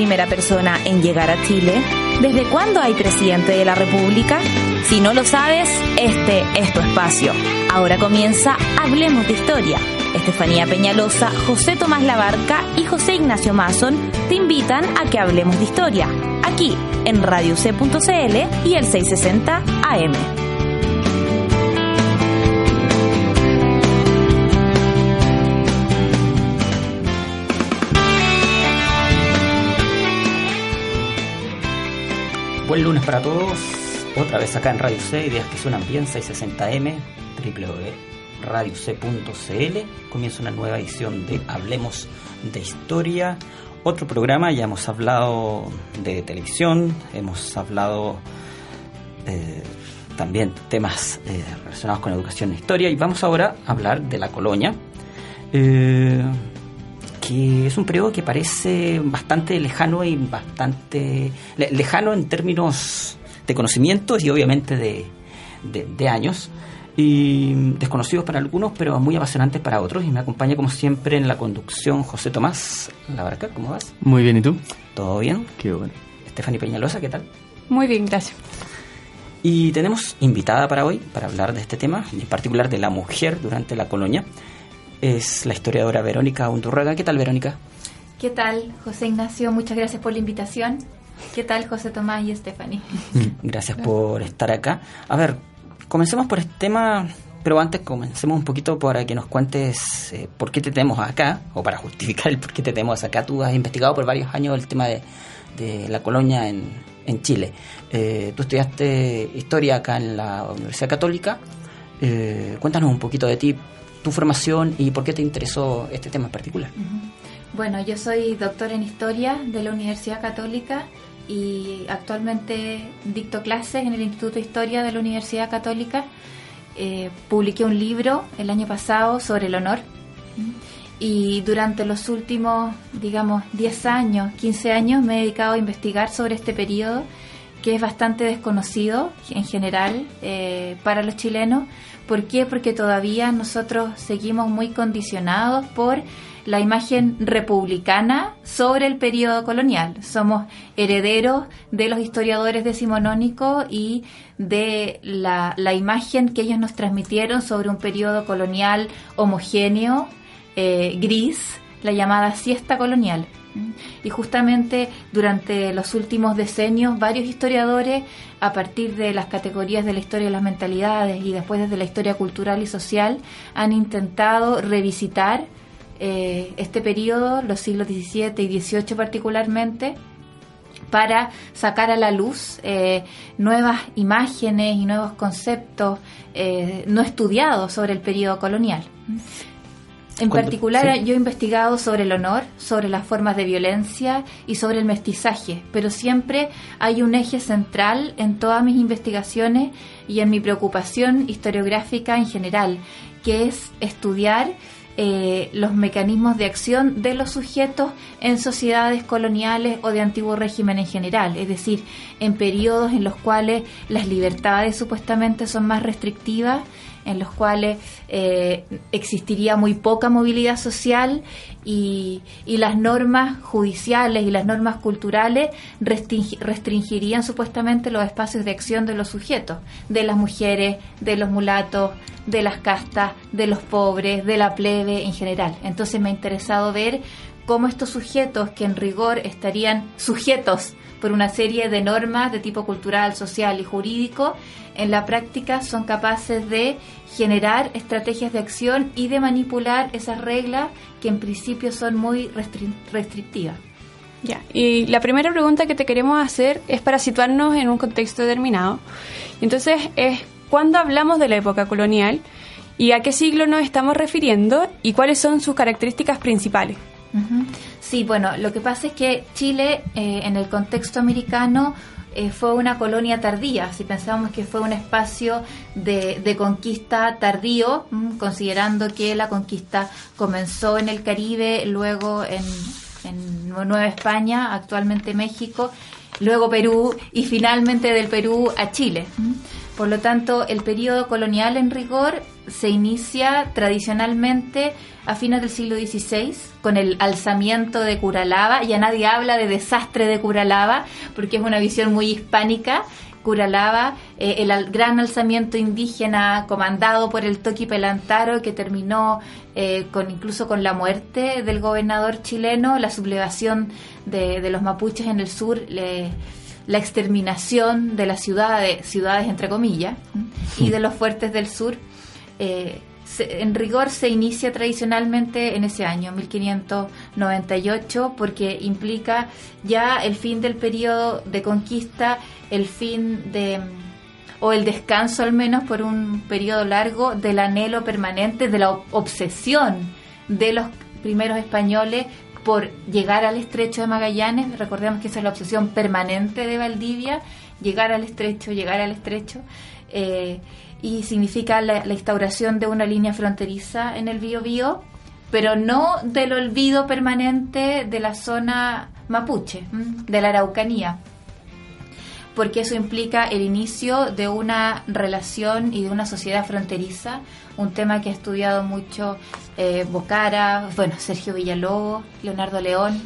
primera persona en llegar a Chile? ¿Desde cuándo hay presidente de la República? Si no lo sabes, este es tu espacio. Ahora comienza Hablemos de Historia. Estefanía Peñalosa, José Tomás Labarca y José Ignacio Mason te invitan a que hablemos de historia, aquí en Radio C.cl y el 660 AM. Buen lunes para todos, otra vez acá en Radio C, ideas que suenan bien, 660M, www.radioc.cl. Comienza una nueva edición de Hablemos de Historia, otro programa, ya hemos hablado de televisión, hemos hablado eh, también temas eh, relacionados con educación e historia y vamos ahora a hablar de la colonia. Eh, que es un periodo que parece bastante lejano y bastante le- lejano en términos de conocimientos y obviamente de, de- de años y desconocidos para algunos pero muy apasionantes para otros y me acompaña como siempre en la conducción José Tomás Labarca, ¿cómo vas? Muy bien, ¿y tú? ¿Todo bien? Qué bueno. Estefany Peñalosa, ¿qué tal? Muy bien, gracias. Y tenemos invitada para hoy para hablar de este tema, en particular de la mujer durante la colonia. Es la historiadora Verónica Undurraga. ¿Qué tal, Verónica? ¿Qué tal, José Ignacio? Muchas gracias por la invitación. ¿Qué tal, José Tomás y Stephanie? Gracias por estar acá. A ver, comencemos por este tema, pero antes comencemos un poquito para que nos cuentes eh, por qué te tenemos acá, o para justificar el por qué te tenemos acá. Tú has investigado por varios años el tema de, de la colonia en, en Chile. Eh, tú estudiaste historia acá en la Universidad Católica. Eh, cuéntanos un poquito de ti, tu formación y por qué te interesó este tema en particular. Bueno, yo soy doctora en Historia de la Universidad Católica y actualmente dicto clases en el Instituto de Historia de la Universidad Católica. Eh, publiqué un libro el año pasado sobre el honor y durante los últimos, digamos, 10 años, 15 años me he dedicado a investigar sobre este periodo que es bastante desconocido en general eh, para los chilenos. ¿Por qué? Porque todavía nosotros seguimos muy condicionados por la imagen republicana sobre el periodo colonial. Somos herederos de los historiadores decimonónicos y de la, imagen que ellos nos transmitieron sobre un periodo colonial homogéneo, eh, gris, la llamada siesta colonial. Y justamente durante los últimos decenios, varios historiadores, a partir de las categorías de la historia de las mentalidades y después desde la historia cultural y social, han intentado revisitar eh, este periodo, los siglos XVII y XVIII particularmente, para sacar a la luz eh, nuevas imágenes y nuevos conceptos eh, no estudiados sobre el periodo colonial. En Cuando- particular, sí. yo he investigado sobre el honor, sobre las formas de violencia y sobre el mestizaje, pero siempre hay un eje central en todas mis investigaciones y en mi preocupación historiográfica en general, que es estudiar eh, los mecanismos de acción de los sujetos en sociedades coloniales o de antiguo régimen en general, es decir, en periodos en los cuales las libertades supuestamente son más restrictivas, en los cuales eh, existiría muy poca movilidad social y, y las normas judiciales y las normas culturales restringi- restringirían supuestamente los espacios de acción de los sujetos, de las mujeres, de los mulatos, de las castas, de los pobres, de la plebe en general. Entonces me ha interesado ver cómo estos sujetos que en rigor estarían sujetos por una serie de normas de tipo cultural, social y jurídico, en la práctica son capaces de generar estrategias de acción y de manipular esas reglas que en principio son muy restri- restrictivas. Ya, y la primera pregunta que te queremos hacer es para situarnos en un contexto determinado. Entonces, es ¿cuándo hablamos de la época colonial y a qué siglo nos estamos refiriendo y cuáles son sus características principales? Sí, bueno, lo que pasa es que Chile, eh, en el contexto americano, eh, fue una colonia tardía, si pensamos que fue un espacio de, de conquista tardío, mm, considerando que la conquista comenzó en el Caribe, luego en, en Nueva España, actualmente México, luego Perú y finalmente del Perú a Chile. Por lo tanto, el periodo colonial en rigor se inicia tradicionalmente a fines del siglo XVI con el alzamiento de Curalaba. Ya nadie habla de desastre de Curalaba porque es una visión muy hispánica. Curalaba, eh, el gran alzamiento indígena comandado por el Toqui Pelantaro que terminó eh, con incluso con la muerte del gobernador chileno, la sublevación de, de los mapuches en el sur. La exterminación de las ciudades, ciudades entre comillas, y de los fuertes del sur, eh, en rigor se inicia tradicionalmente en ese año, 1598, porque implica ya el fin del periodo de conquista, el fin de o el descanso al menos por un periodo largo del anhelo permanente, de la obsesión de los primeros españoles por llegar al estrecho de Magallanes, recordemos que esa es la obsesión permanente de Valdivia, llegar al estrecho, llegar al estrecho, eh, y significa la, instauración de una línea fronteriza en el Biobío, pero no del olvido permanente de la zona mapuche, de la Araucanía porque eso implica el inicio de una relación y de una sociedad fronteriza, un tema que ha estudiado mucho eh, Bocara, bueno, Sergio Villalobos, Leonardo León.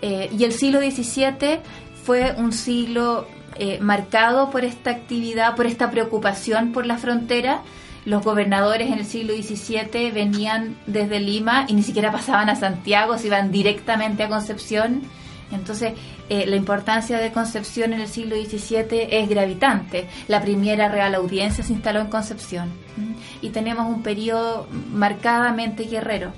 Eh, y el siglo XVII fue un siglo eh, marcado por esta actividad, por esta preocupación por la frontera. Los gobernadores en el siglo XVII venían desde Lima y ni siquiera pasaban a Santiago, se iban directamente a Concepción. Entonces, la importancia de Concepción en el siglo XVII es gravitante. La primera Real Audiencia se instaló en Concepción y tenemos un periodo marcadamente guerrero.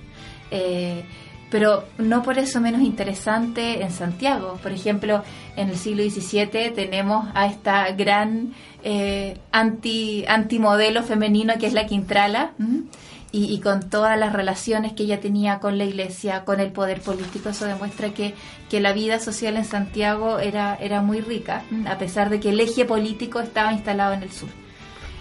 Eh, pero no por eso menos interesante en Santiago. Por ejemplo, en el siglo XVII tenemos a esta gran eh, anti, antimodelo femenino que es la Quintrala, y, con todas las relaciones que ella tenía con la iglesia, con el poder político, eso demuestra que, que la vida social en Santiago era, era muy rica, a pesar de que el eje político estaba instalado en el sur.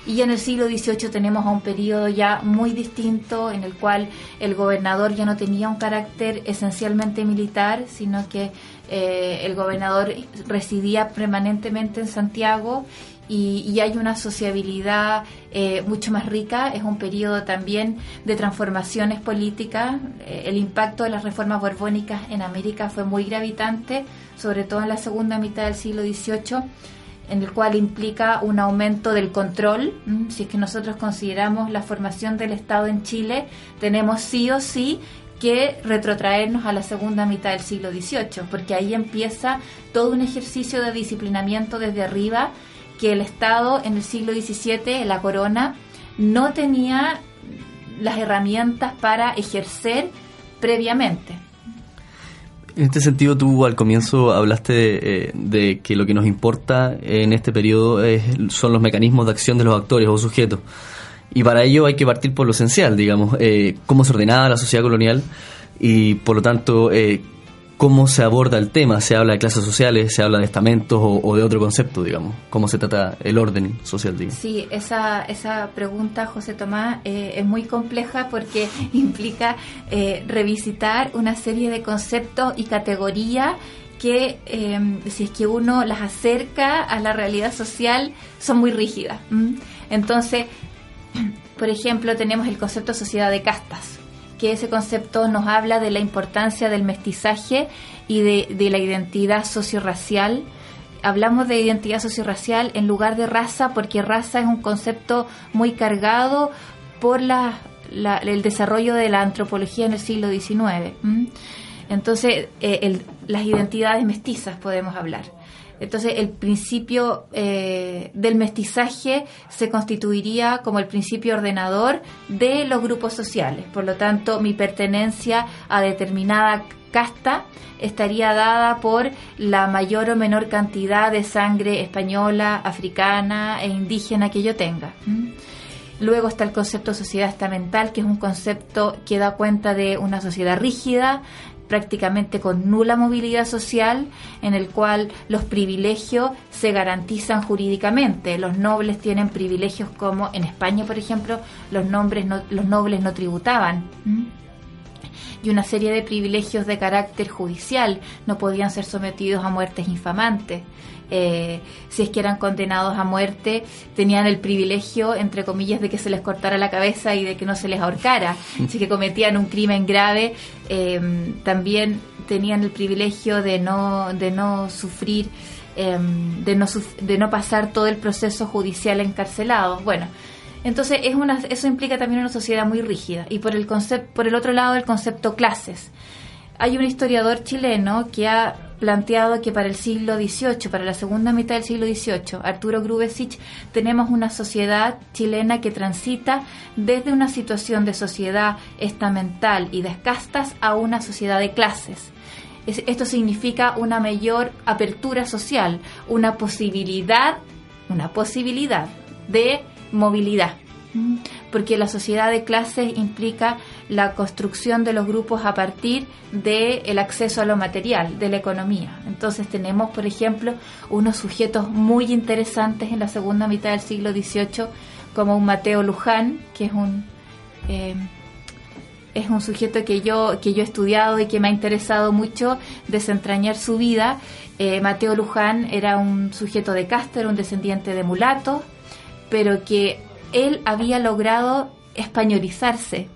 Y en el siglo XVIII tenemos a un periodo ya muy distinto en el cual el gobernador ya no tenía un carácter esencialmente militar, sino que eh, el gobernador residía permanentemente en Santiago y, hay una sociabilidad eh, mucho más rica. Es un periodo también de transformaciones políticas. Eh, el impacto de las reformas borbónicas en América fue muy gravitante, sobre todo en la segunda mitad del siglo XVIII en el cual implica un aumento del control. Si es que nosotros consideramos la formación del Estado en Chile, tenemos sí o sí que retrotraernos a la segunda mitad del siglo XVIII, porque ahí empieza todo un ejercicio de disciplinamiento desde arriba que el Estado en el siglo XVII, la corona, no tenía las herramientas para ejercer previamente. En este sentido, tú al comienzo hablaste eh, de, que lo que nos importa en este periodo es, son los mecanismos de acción de los actores o sujetos. Y para ello hay que partir por lo esencial, digamos, eh, cómo se ordenaba la sociedad colonial y, por lo tanto, eh, cómo se aborda el tema. Se habla de clases sociales, se habla de estamentos o, de otro concepto, digamos. Cómo se trata el orden social, digamos. Sí, esa, esa pregunta, José Tomás, eh, es muy compleja porque implica eh, revisitar una serie de conceptos y categorías que em, si es que uno las acerca a la realidad social son muy rígidas. Entonces, por ejemplo, tenemos el concepto sociedad de castas que ese concepto nos habla de la importancia del mestizaje y de, la identidad sociorracial. Hablamos de identidad sociorracial en lugar de raza porque raza es un concepto muy cargado por el desarrollo de la antropología en el siglo XIX. Entonces, eh, las identidades mestizas podemos hablar. Entonces, el principio eh, del mestizaje se constituiría como el principio ordenador de los grupos sociales. Por lo tanto, mi pertenencia a determinada casta estaría dada por la mayor o menor cantidad de sangre española, africana e indígena que yo tenga. Luego está el concepto sociedad estamental, que es un concepto que da cuenta de una sociedad rígida, prácticamente con nula movilidad social, en el cual los privilegios se garantizan jurídicamente. Los nobles tienen privilegios como en España, por ejemplo, los, nombres los nobles no tributaban. Y una serie de privilegios de carácter judicial. No podían ser sometidos a muertes infamantes. Eh, si es que eran condenados a muerte, tenían el privilegio, entre comillas, de que se les cortara la cabeza y de que no se les ahorcara. Si que cometían un crimen grave, eh, también tenían el privilegio de no, de no sufrir, em, de, no, de no pasar todo el proceso judicial encarcelado. Bueno, entonces es una, eso implica también una sociedad muy rígida. Y por el, por el otro lado, el concepto clases. Hay un historiador chileno que ha planteado que para el siglo XVIII, para la segunda mitad del siglo XVIII, Arturo Grubesich, tenemos una sociedad chilena que transita desde una situación de sociedad estamental y de castas a una sociedad de clases. Esto significa una mayor apertura social, una posibilidad, una posibilidad de movilidad. Porque la sociedad de clases implica la construcción de los grupos a partir del acceso a lo material, de la economía. Entonces tenemos, por ejemplo, unos sujetos muy interesantes en la segunda mitad del siglo XVIII, como un Mateo Luján, que es un eh, es un sujeto que yo, que yo he estudiado y que me ha interesado mucho desentrañar su vida. Eh, Mateo Luján era un sujeto de casta, un descendiente de mulatos, pero que él había logrado españolizarse.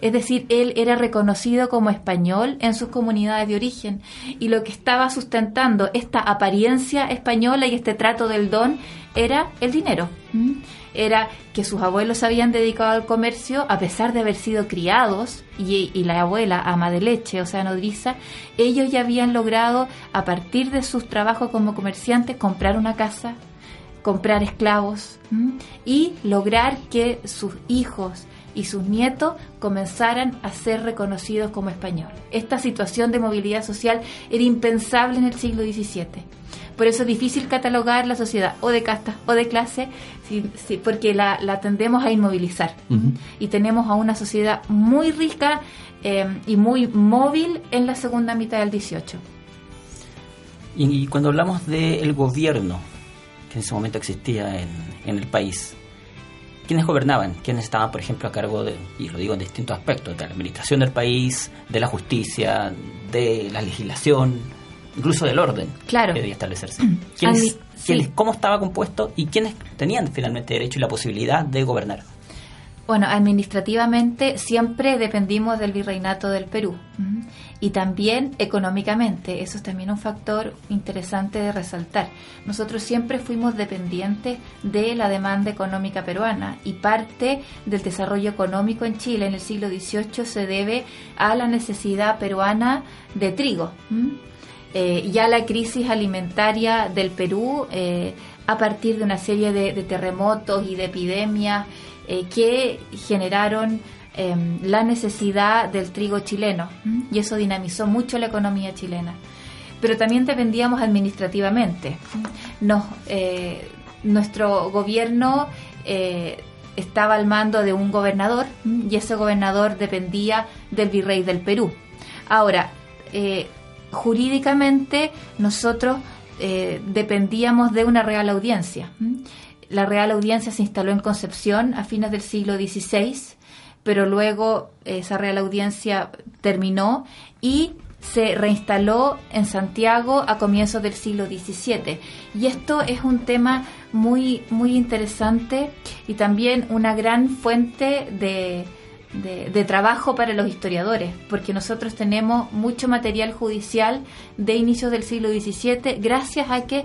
Es decir, él era reconocido como español en sus comunidades de origen. Y lo que estaba sustentando esta apariencia española y este trato del don era el dinero. Era que sus abuelos se habían dedicado al comercio a pesar de haber sido criados y, la abuela ama de leche, o sea, nodriza, ellos ya habían logrado a partir de sus trabajos como comerciantes comprar una casa, comprar esclavos y lograr que sus hijos y sus nietos comenzaran a ser reconocidos como españoles. Esta situación de movilidad social era impensable en el siglo XVII. Por eso es difícil catalogar la sociedad o de casta o de clase, porque la, tendemos a inmovilizar. Y tenemos a una sociedad muy rica eh, y muy móvil en la segunda mitad del 18. Y, cuando hablamos del gobierno que en ese momento existía en, en el país, ¿quiénes gobernaban? ¿Quiénes estaban, por ejemplo, a cargo de, y lo digo en distintos aspectos, de la administración del país, de la justicia, de la legislación? incluso del orden claro. que debía establecerse. ¿Quiénes, ¿Cómo estaba compuesto y quiénes tenían finalmente derecho y la posibilidad de gobernar? Bueno, administrativamente siempre dependimos del virreinato del Perú y también económicamente, eso es también un factor interesante de resaltar. Nosotros siempre fuimos dependientes de la demanda económica peruana y parte del desarrollo económico en Chile en el siglo XVIII se debe a la necesidad peruana de trigo. Eh, ya la crisis alimentaria del Perú, eh, a partir de una serie de, terremotos y de epidemias eh, que generaron em, la necesidad del trigo chileno, y eso dinamizó mucho la economía chilena. Pero también dependíamos administrativamente. nuestro gobierno estaba al mando de un gobernador y ese gobernador dependía del virrey del Perú. Ahora, jurídicamente nosotros eh, dependíamos de una Real Audiencia. La Real Audiencia se instaló en Concepción a fines del siglo XVI, pero luego esa Real Audiencia terminó y se reinstaló en Santiago a comienzos del siglo XVII. Y esto es un tema muy, muy interesante y también una gran fuente de, de, trabajo para los historiadores, porque nosotros tenemos mucho material judicial de inicios del siglo XVII gracias a que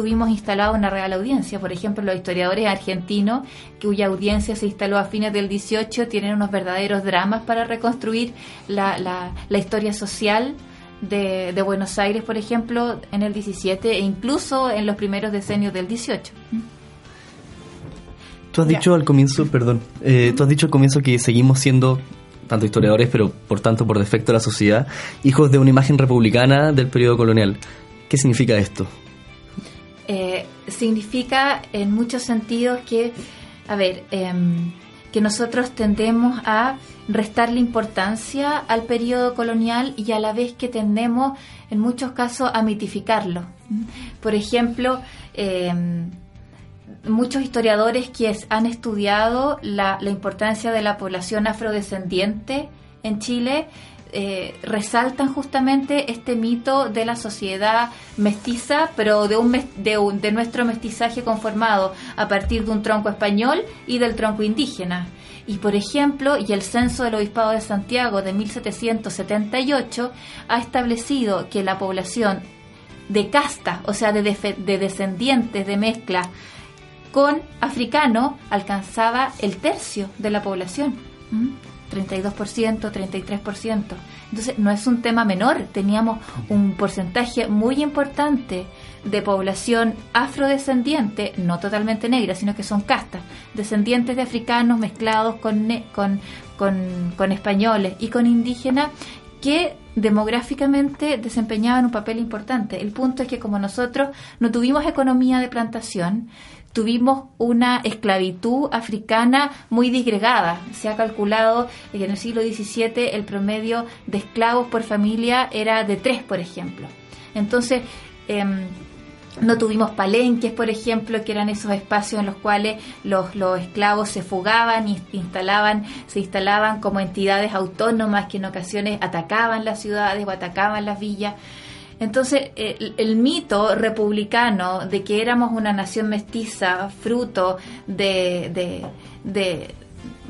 tuvimos instalado una real audiencia. Por ejemplo, los historiadores argentinos, cuya audiencia se instaló a fines del XVIII, tienen unos verdaderos dramas para reconstruir la, la, historia social de, de, Buenos Aires, por ejemplo, en el XVII e incluso en los primeros decenios del XVIII. Tú has dicho al comienzo, perdón, eh, tú has dicho al comienzo que seguimos siendo tanto historiadores, pero por tanto por defecto de la sociedad, hijos de una imagen republicana del periodo colonial. ¿Qué significa esto? Eh, significa en muchos sentidos que, a ver, em, que nosotros tendemos a restarle importancia al periodo colonial y a la vez que tendemos en muchos casos a mitificarlo. Por ejemplo, eh, muchos historiadores que han estudiado la, importancia de la población afrodescendiente en Chile eh, resaltan justamente este mito de la sociedad mestiza, pero de, un, de, de nuestro mestizaje conformado a partir de un tronco español y del tronco indígena. Y por ejemplo, y el censo del Obispado de Santiago de 1778 ha establecido que la población de casta, o sea, de, de descendientes de mezcla con africano, alcanzaba el tercio de la población. 32%, 33%. Entonces, no es un tema menor. Teníamos un porcentaje muy importante de población afrodescendiente, no totalmente negra, sino que son castas, descendientes de africanos mezclados con, con, con, con españoles y con indígenas que demográficamente desempeñaban un papel importante. El punto es que como nosotros no tuvimos economía de plantación, tuvimos una esclavitud africana muy disgregada. Se ha calculado que en el siglo XVII el promedio de esclavos por familia era de tres, por ejemplo. Entonces, em, no tuvimos palenques, por ejemplo, que eran esos espacios en los cuales los, los esclavos se fugaban y instalaban, se instalaban como entidades autónomas que en ocasiones atacaban las ciudades o atacaban las villas. Entonces, el, mito republicano de que éramos una nación mestiza, fruto de, de,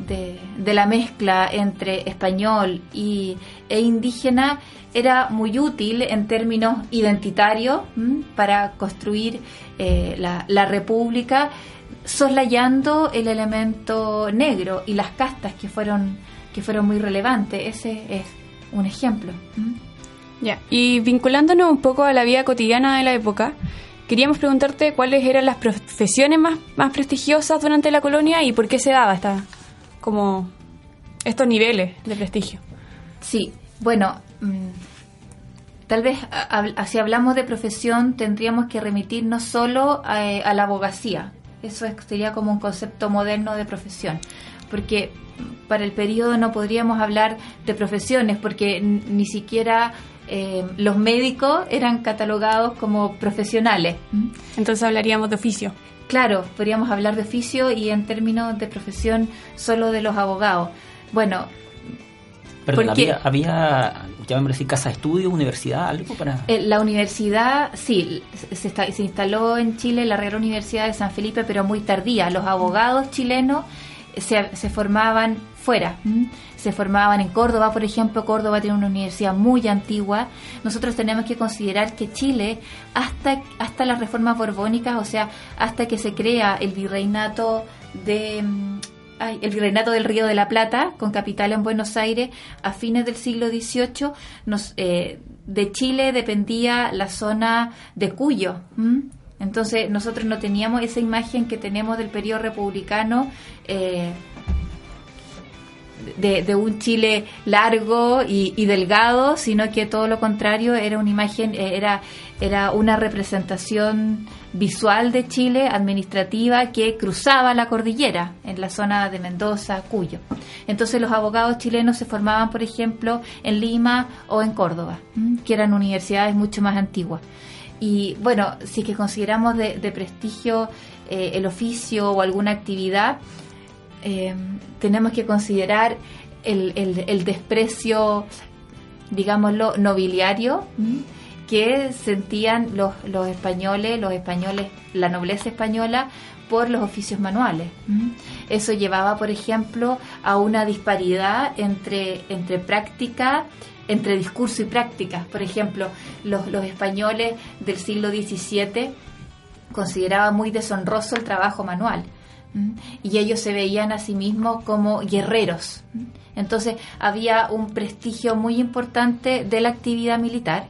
de, la mezcla entre español y, e indígena, era muy útil en términos identitarios para construir eh, la, la república, soslayando el elemento negro y las castas que fueron, que fueron muy relevantes. Ese es un ejemplo. Ya, y vinculándonos un poco a la vida cotidiana de la época, queríamos preguntarte cuáles eran las profesiones más, más prestigiosas durante la colonia y por qué se daba esta, como estos niveles de prestigio. Sí, bueno, mm, tal vez si hablamos de profesión tendríamos que remitirnos solo a, a la abogacía. Eso sería como un concepto moderno de profesión, porque para el periodo no podríamos hablar de profesiones porque ni siquiera eh, los médicos eran catalogados como profesionales. Entonces hablaríamos de oficio. Claro, podríamos hablar de oficio y en términos de profesión solo de los abogados. Bueno, Perdón, había, había decir, casa de estudio, universidad, algo para... Eh, la universidad, sí, se, se instaló en Chile la Real Universidad de San Felipe, pero muy tardía. Los abogados chilenos se, formaban fuera. Se formaban en Córdoba, por ejemplo, Córdoba tiene una universidad muy antigua. Nosotros tenemos que considerar que Chile, hasta, hasta las reformas borbónicas, o sea, hasta que se crea el virreinato de el virreinato del Río de la Plata, con capital en Buenos Aires, a fines del siglo XVIII, nos, eh, de Chile dependía la zona de Cuyo. Entonces nosotros no teníamos esa imagen que tenemos del periodo republicano. Eh, de, un Chile largo y, delgado, sino que todo lo contrario era una imagen, eh, era, era una representación visual de Chile administrativa que cruzaba la cordillera en la zona de Mendoza, Cuyo. Entonces los abogados chilenos se formaban, por ejemplo, en Lima o en Córdoba, que eran universidades mucho más antiguas. Y bueno, si que consideramos de, prestigio eh, el oficio o alguna actividad, eh, tenemos que considerar el, el, desprecio, digámoslo, nobiliario que sentían los, los españoles, los españoles, la nobleza española por los oficios manuales. Eso llevaba, por ejemplo, a una disparidad entre, entre práctica, entre discurso y práctica. Por ejemplo, los, los españoles del siglo XVII consideraban muy deshonroso el trabajo manual y ellos se veían a sí mismos como guerreros. Entonces había un prestigio muy importante de la actividad militar,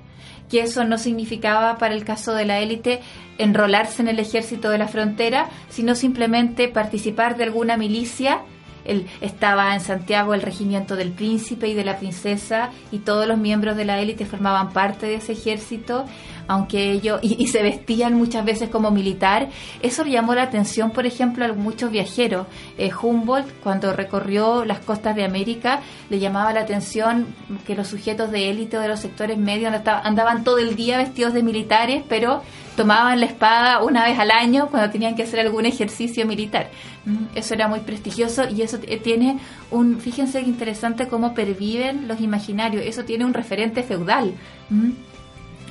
que eso no significaba para el caso de la élite enrolarse en el ejército de la frontera, sino simplemente participar de alguna milicia él estaba en Santiago el regimiento del príncipe y de la princesa y todos los miembros de la élite formaban parte de ese ejército, aunque ellos, y, se vestían muchas veces como militar. Eso llamó la atención, por ejemplo, a muchos viajeros. Eh, Humboldt, cuando recorrió las costas de América, le llamaba la atención que los sujetos de élite o de los sectores medios andaban todo el día vestidos de militares, pero tomaban la espada una vez al año cuando tenían que hacer algún ejercicio militar. Mm, Eso era muy prestigioso y eso tiene un, fíjense qué interesante cómo perviven los imaginarios, eso tiene un referente feudal, mm,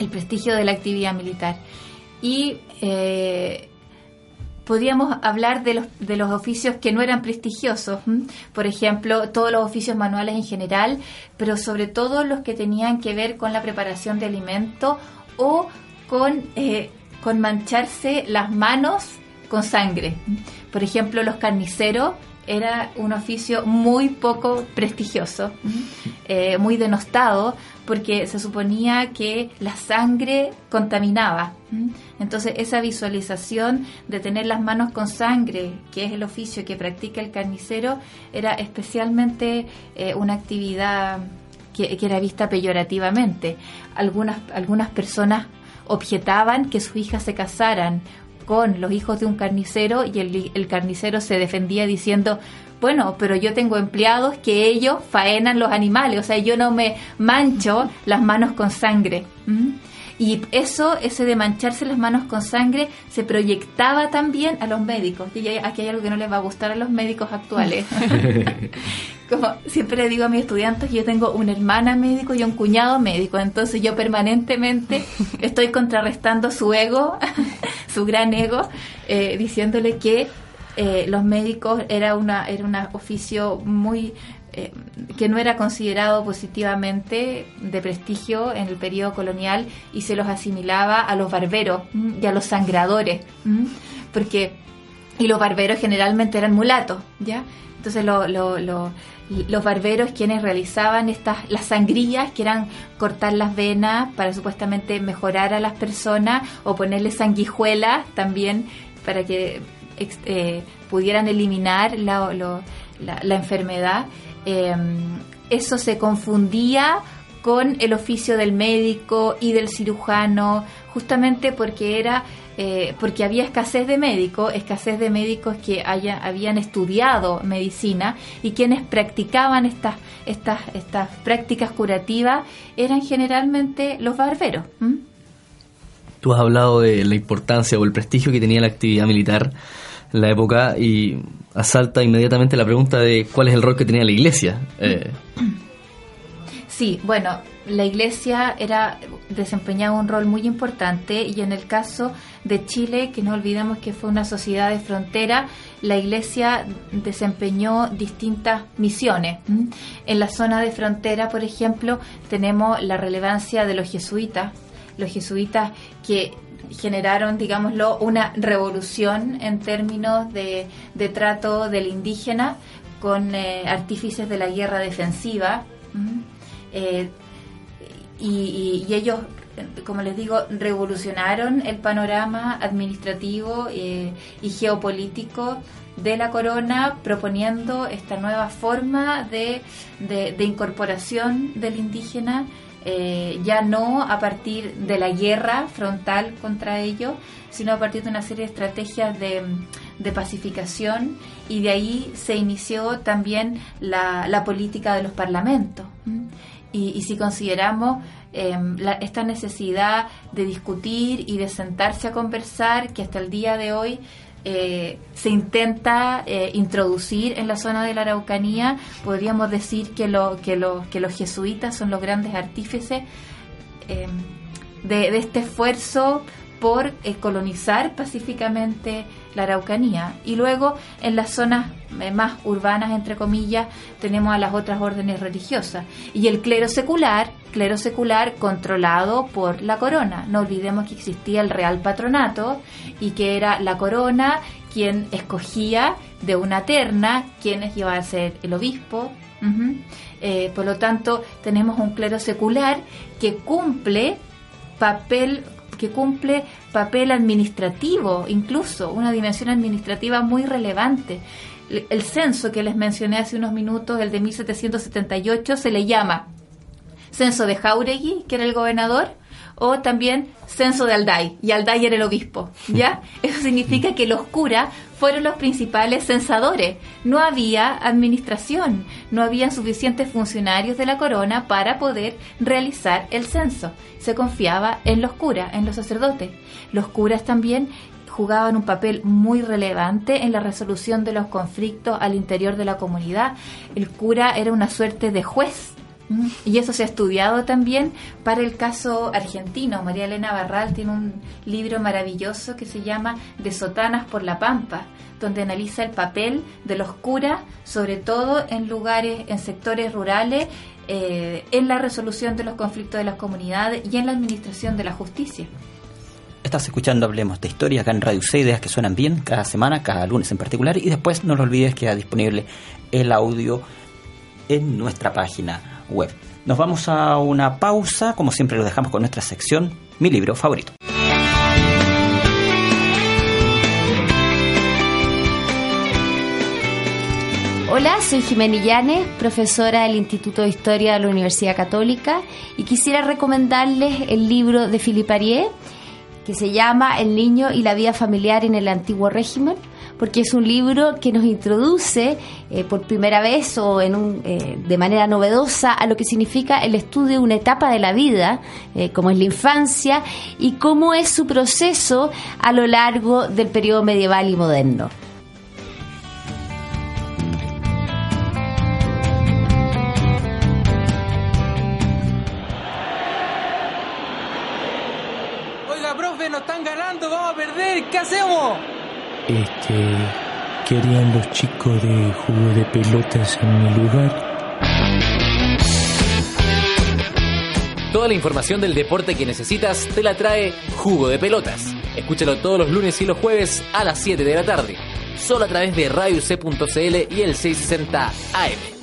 el prestigio de la actividad militar. Y eh, podríamos hablar de los, de los oficios que no eran prestigiosos, ¿m? por ejemplo, todos los oficios manuales en general, pero sobre todo los que tenían que ver con la preparación de alimentos o con, eh, con mancharse las manos con sangre. Por ejemplo, los carniceros era un oficio muy poco prestigioso, eh, muy denostado, porque se suponía que la sangre contaminaba. Entonces esa visualización de tener las manos con sangre, que es el oficio que practica el carnicero, era especialmente eh, una actividad que, que era vista peyorativamente. Algunas, algunas personas objetaban que sus hijas se casaran con los hijos de un carnicero y el, el carnicero se defendía diciendo, bueno, pero yo tengo empleados que ellos faenan los animales, o sea, yo no me mancho las manos con sangre. ¿m? Y eso, ese de mancharse las manos con sangre, se proyectaba también a los médicos. Y aquí hay algo que no les va a gustar a los médicos actuales. Como siempre le digo a mis estudiantes, yo tengo una hermana médico y un cuñado médico, entonces yo permanentemente estoy contrarrestando su ego, su gran ego, eh, diciéndole que eh, los médicos era una era un oficio muy eh, que no era considerado positivamente de prestigio en el periodo colonial y se los asimilaba a los barberos ¿m? y a los sangradores, porque y los barberos generalmente eran mulatos, ¿ya? Entonces lo- lo- lo- los barberos quienes realizaban estas las sangrías, que eran cortar las venas para supuestamente mejorar a las personas o ponerle sanguijuelas también para que eh, pudieran eliminar la enfermedad. Eh, eso se confundía con el oficio del médico y del cirujano, justamente porque era eh, porque había escasez de médicos, escasez de médicos que haya, habían estudiado medicina y quienes practicaban estas estas estas prácticas curativas eran generalmente los barberos. ¿m? Tú has hablado de la importancia o el prestigio que tenía la actividad militar la época y asalta inmediatamente la pregunta de cuál es el rol que tenía la iglesia. Eh, Sí, bueno, la iglesia era desempeñaba un rol muy importante y en el caso de Chile, que no olvidemos que fue una sociedad de frontera, la iglesia desempeñó distintas misiones. ¿m? En la zona de frontera, por ejemplo, tenemos la relevancia de los jesuitas, los jesuitas que generaron, digámoslo, una revolución en términos de, de trato del indígena con eh, artífices de la guerra defensiva. Eh, y, ellos, como les digo, revolucionaron el panorama administrativo eh, y geopolítico de la corona, proponiendo esta nueva forma de- de incorporación del indígena, eh, ya no a partir de la guerra frontal contra ellos, sino a partir de una serie de estrategias de, pacificación y de ahí se inició también la, política de los parlamentos. Y, y si consideramos la- esta necesidad de discutir y de sentarse a conversar, que hasta el día de hoy eh, se intenta eh, introducir en la zona de la Araucanía, podríamos decir que, que, que los jesuitas son los grandes artífices eh, de este esfuerzo por eh, colonizar pacíficamente la Araucanía. Y luego en las zonas eh, más urbanas, entre comillas, tenemos a las otras órdenes religiosas. Y el clero secular, clero secular controlado por la corona. No olvidemos que existía el real patronato y que era la corona quien escogía de una terna quienes iba a ser el obispo. Eh, por lo tanto, tenemos un clero secular que cumple papel que cumple papel administrativo, incluso una dimensión administrativa muy relevante. El, el censo que les mencioné hace unos minutos, el de 1778, se le llama censo de Jauregui, que era el gobernador, o también censo de Alday, y Alday era el obispo, ¿ya? Eso significa que los curas fueron los principales censadores. No había administración, no había suficientes funcionarios de la corona para poder realizar el censo. Se confiaba en los curas, en los sacerdotes. Los curas también jugaban un papel muy relevante en la resolución de los conflictos al interior de la comunidad. El cura era una suerte de juez y eso se ha estudiado también para el caso argentino. María Elena Barral tiene un libro maravilloso que se llama De Sotanas por la Pampa, donde analiza el papel de los curas, sobre todo en lugares, en sectores rurales, eh, en la resolución de los conflictos de las comunidades y en la administración de la justicia. Estás escuchando Hablemos de Historia acá en Radio C, ideas que suenan bien cada semana, cada lunes en particular. Y después no lo olvides, queda disponible el audio en nuestra página Nos vamos a una pausa, como siempre lo dejamos con nuestra sección, mi libro favorito. Hola, soy Jimena Llanes, profesora del Instituto de Historia de la Universidad Católica y quisiera recomendarles el libro de Philippe Arié que se llama El niño y la vida familiar en el antiguo régimen porque es un libro que nos introduce eh, por primera vez o eh, de manera novedosa a lo que significa el estudio de una etapa de la vida, eh, como es la infancia, y cómo es su proceso a lo largo del periodo medieval y moderno. Oiga, profe, nos están ganando, vamos a perder, ¿qué hacemos? Este, ¿qué harían los chicos de jugo de pelotas en mi lugar? Toda la información del deporte que necesitas te la trae Jugo de Pelotas. Escúchalo todos los lunes y los jueves a las 7 de la tarde, solo a través de radioc.cl y el 660 AM.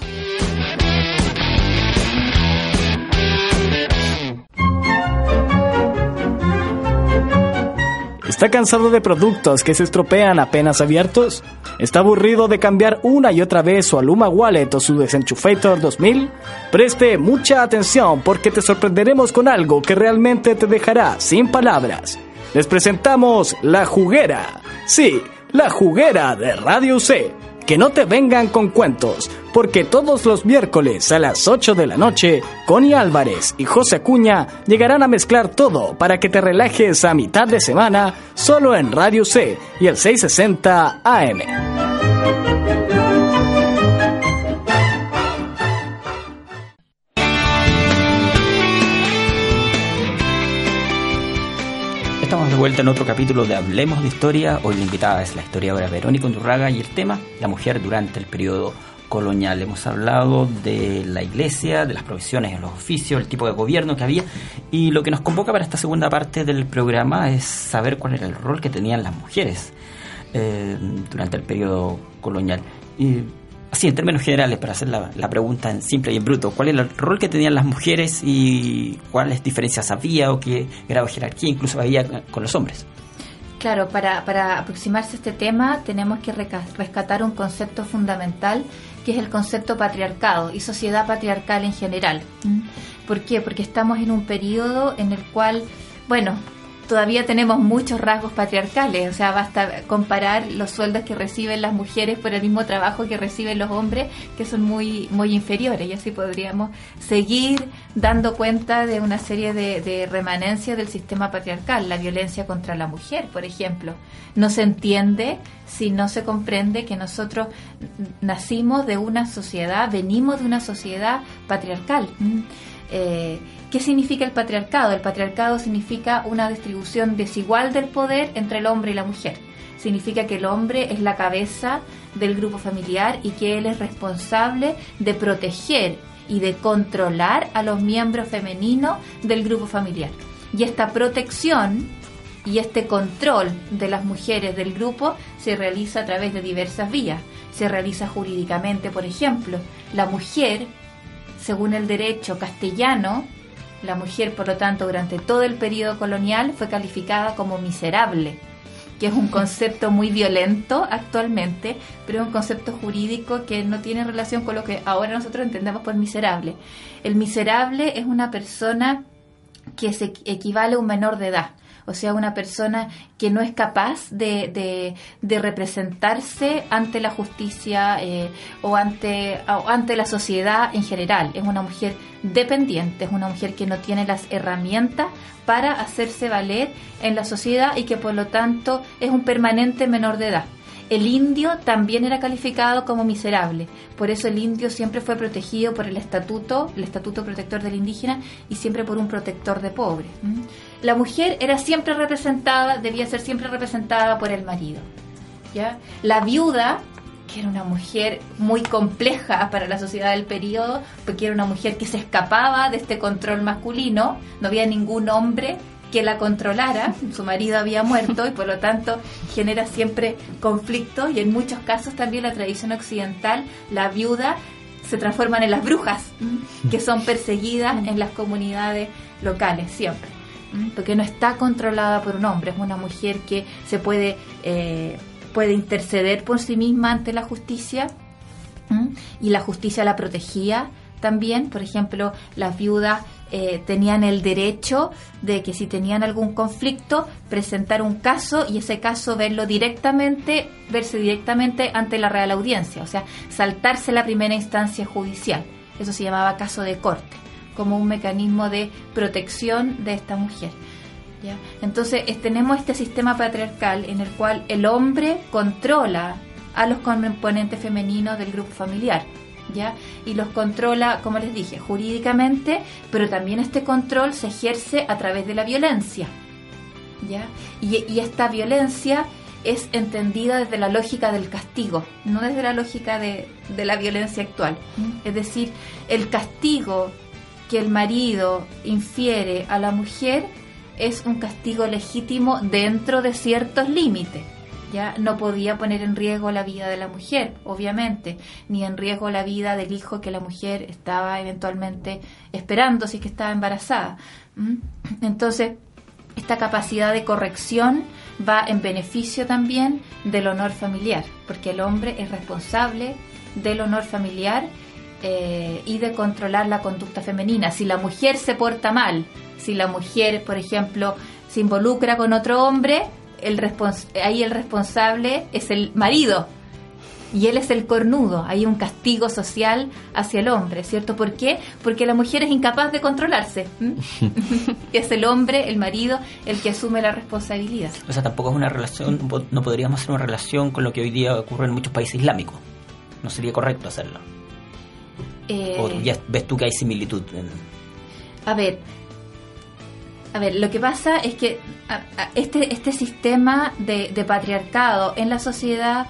¿Está cansado de productos que se estropean apenas abiertos? ¿Está aburrido de cambiar una y otra vez su Aluma Wallet o su Desenchufator 2000? Preste mucha atención porque te sorprenderemos con algo que realmente te dejará sin palabras. Les presentamos La Juguera. Sí, La Juguera de Radio C que no te vengan con cuentos, porque todos los miércoles a las 8 de la noche, Connie Álvarez y José Acuña llegarán a mezclar todo para que te relajes a mitad de semana solo en Radio C y el 660 AM. Estamos de vuelta en otro capítulo de Hablemos de Historia. Hoy la invitada es la historiadora Verónica Undurraga y el tema, la mujer durante el periodo colonial. Hemos hablado de la iglesia, de las provisiones los oficios, el tipo de gobierno que había y lo que nos convoca para esta segunda parte del programa es saber cuál era el rol que tenían las mujeres eh, durante el periodo colonial. Y así en términos generales, para hacer la, la, pregunta en simple y en bruto, ¿cuál es el rol que tenían las mujeres y cuáles diferencias había o qué grado de jerarquía incluso había con los hombres? Claro, para, para aproximarse a este tema tenemos que rescatar un concepto fundamental que es el concepto patriarcado y sociedad patriarcal en general. ¿Por qué? Porque estamos en un periodo en el cual, bueno, todavía tenemos muchos rasgos patriarcales, o sea, basta comparar los sueldos que reciben las mujeres por el mismo trabajo que reciben los hombres, que son muy, muy inferiores, y así podríamos seguir dando cuenta de una serie de, de remanencias del sistema patriarcal, la violencia contra la mujer, por ejemplo. No se entiende si no se comprende que nosotros nacimos de una sociedad, venimos de una sociedad patriarcal. Eh, ¿Qué significa el patriarcado? El patriarcado significa una distribución desigual del poder entre el hombre y la mujer. Significa que el hombre es la cabeza del grupo familiar y que él es responsable de proteger y de controlar a los miembros femeninos del grupo familiar. Y esta protección y este control de las mujeres del grupo se realiza a través de diversas vías. Se realiza jurídicamente, por ejemplo, la mujer, según el derecho castellano, la mujer, por lo tanto, durante todo el periodo colonial fue calificada como miserable, que es un concepto muy violento actualmente, pero es un concepto jurídico que no tiene relación con lo que ahora nosotros entendemos por miserable. El miserable es una persona que se equivale a un menor de edad. O sea, una persona que no es capaz de, de, representarse ante la justicia eh, o, ante, o ante la sociedad en general. Es una mujer dependiente, es una mujer que no tiene las herramientas para hacerse valer en la sociedad y que por lo tanto es un permanente menor de edad. El indio también era calificado como miserable, por eso el indio siempre fue protegido por el estatuto, el estatuto protector del indígena y siempre por un protector de pobre. La mujer era siempre representada, debía ser siempre representada por el marido. ¿ya? La viuda que era una mujer muy compleja para la sociedad del periodo, porque era una mujer que se escapaba de este control masculino, no había ningún hombre que la controlara, su marido había muerto y por lo tanto genera siempre conflicto y en muchos casos también la tradición occidental, la viuda se transforman en las brujas, que son perseguidas en las comunidades locales siempre, porque no está controlada por un hombre, es una mujer que se puede... Eh, puede interceder por sí misma ante la justicia y la justicia la protegía también. Por ejemplo, las viudas eh, tenían el derecho de que si tenían algún conflicto, presentar un caso y ese caso verlo directamente, verse directamente ante la Real Audiencia, o sea, saltarse la primera instancia judicial. Eso se llamaba caso de corte, como un mecanismo de protección de esta mujer. ¿ya? Entonces es, tenemos este sistema patriarcal en el cual el hombre controla a los componentes femeninos del grupo familiar. ¿Ya? Y los controla, como les dije, jurídicamente, pero también este control se ejerce a través de la violencia. ¿ya? Y, y esta violencia es entendida desde la lógica del castigo, no desde la lógica de, de la violencia actual. Es decir, el castigo que el marido infiere a la mujer es un castigo legítimo dentro de ciertos límites. Ya no podía poner en riesgo la vida de la mujer, obviamente, ni en riesgo la vida del hijo que la mujer estaba eventualmente esperando si es que estaba embarazada. Entonces, esta capacidad de corrección va en beneficio también del honor familiar, porque el hombre es responsable del honor familiar eh, y de controlar la conducta femenina. Si la mujer se porta mal, si la mujer, por ejemplo, se involucra con otro hombre, el respons ahí el responsable es el marido y él es el cornudo. Hay un castigo social hacia el hombre, ¿cierto? ¿Por qué? Porque la mujer es incapaz de controlarse. es el hombre, el marido, el que asume la responsabilidad. O sea, tampoco es una relación, no podríamos hacer una relación con lo que hoy día ocurre en muchos países islámicos. No sería correcto hacerlo. Eh, ¿O ya ves tú que hay similitud? A ver, a ver, lo que pasa es que este, este sistema de, de, patriarcado en la sociedad,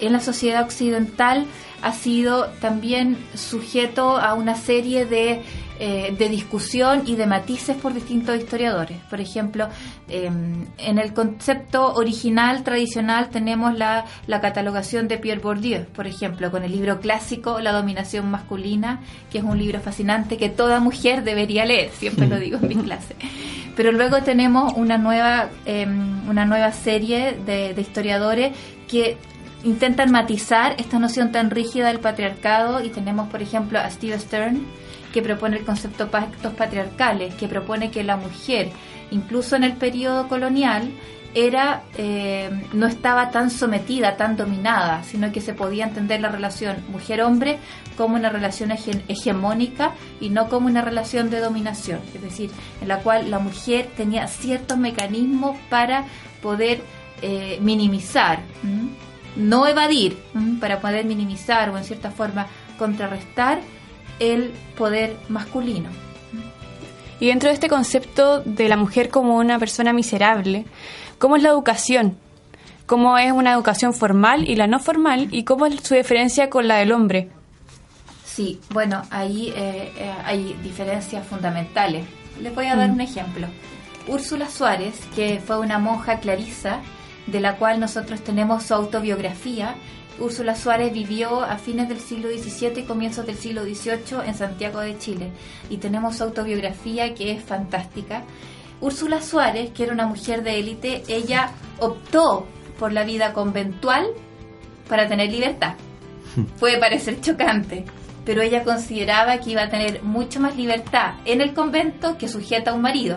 en la sociedad occidental, ha sido también sujeto a una serie de, eh, de discusión y de matices por distintos historiadores. Por ejemplo, eh, en el concepto original, tradicional, tenemos la, la, catalogación de Pierre Bourdieu, por ejemplo, con el libro clásico La dominación masculina, que es un libro fascinante que toda mujer debería leer, siempre lo digo en mi clase. Pero luego tenemos una nueva, eh, una nueva serie de, de historiadores que intentan matizar esta noción tan rígida del patriarcado y tenemos, por ejemplo, a Steve Stern, que propone el concepto pactos patriarcales, que propone que la mujer, incluso en el periodo colonial, era eh, no estaba tan sometida, tan dominada, sino que se podía entender la relación mujer-hombre como una relación hege hegemónica y no como una relación de dominación, es decir, en la cual la mujer tenía ciertos mecanismos para poder eh, minimizar, no evadir, para poder minimizar o en cierta forma contrarrestar el poder masculino. Y dentro de este concepto de la mujer como una persona miserable, ¿cómo es la educación? ¿Cómo es una educación formal y la no formal? ¿Y cómo es su diferencia con la del hombre? Sí, bueno, ahí eh, eh, hay diferencias fundamentales. Les voy a dar mm. un ejemplo. Úrsula Suárez, que fue una monja clarisa, de la cual nosotros tenemos su autobiografía, Úrsula Suárez vivió a fines del siglo XVII y comienzos del siglo XVIII en Santiago de Chile y tenemos su autobiografía que es fantástica. Úrsula Suárez, que era una mujer de élite, ella optó por la vida conventual para tener libertad. Puede parecer chocante, pero ella consideraba que iba a tener mucho más libertad en el convento que sujeta a un marido.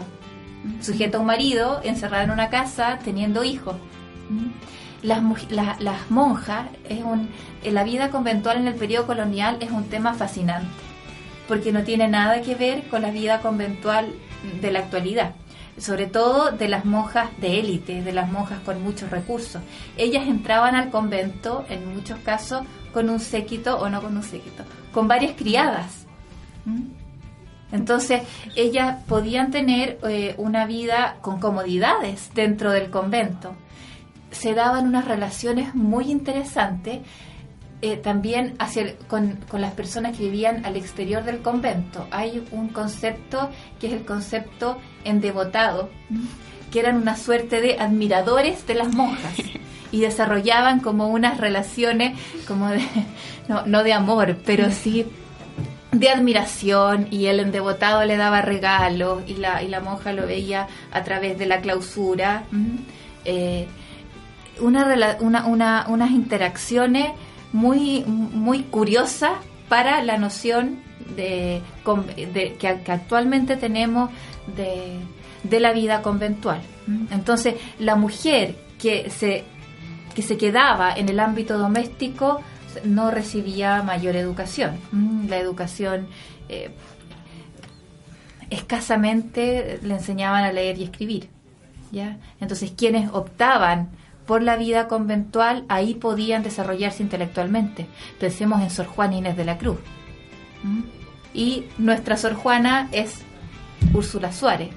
sujeta a un marido, encerrada en una casa, teniendo hijos. Las, las monjas, es un, la vida conventual en el periodo colonial es un tema fascinante, porque no tiene nada que ver con la vida conventual de la actualidad sobre todo de las monjas de élite, de las monjas con muchos recursos. Ellas entraban al convento, en muchos casos, con un séquito o no con un séquito, con varias criadas. Entonces, ellas podían tener eh, una vida con comodidades dentro del convento. Se daban unas relaciones muy interesantes eh, también hacia con, con, las personas que vivían al exterior del convento. Hay un concepto que es el concepto endevotado, que eran una suerte de admiradores de las monjas y desarrollaban como unas relaciones como de, no, no de amor, pero sí de admiración y el endevotado le daba regalos y la, y la monja lo veía a través de la clausura. Eh, una, una, una, unas interacciones muy, muy curiosa para la noción de, que, actualmente tenemos de, la vida conventual. Entonces, la mujer que se, que se quedaba en el ámbito doméstico no recibía mayor educación. La educación eh, escasamente le enseñaban a leer y escribir. ¿ya? Entonces, quienes optaban por la vida conventual, ahí podían desarrollarse intelectualmente. Pensemos en Sor Juana Inés de la Cruz. ¿Mm? Y nuestra Sor Juana es Úrsula Suárez,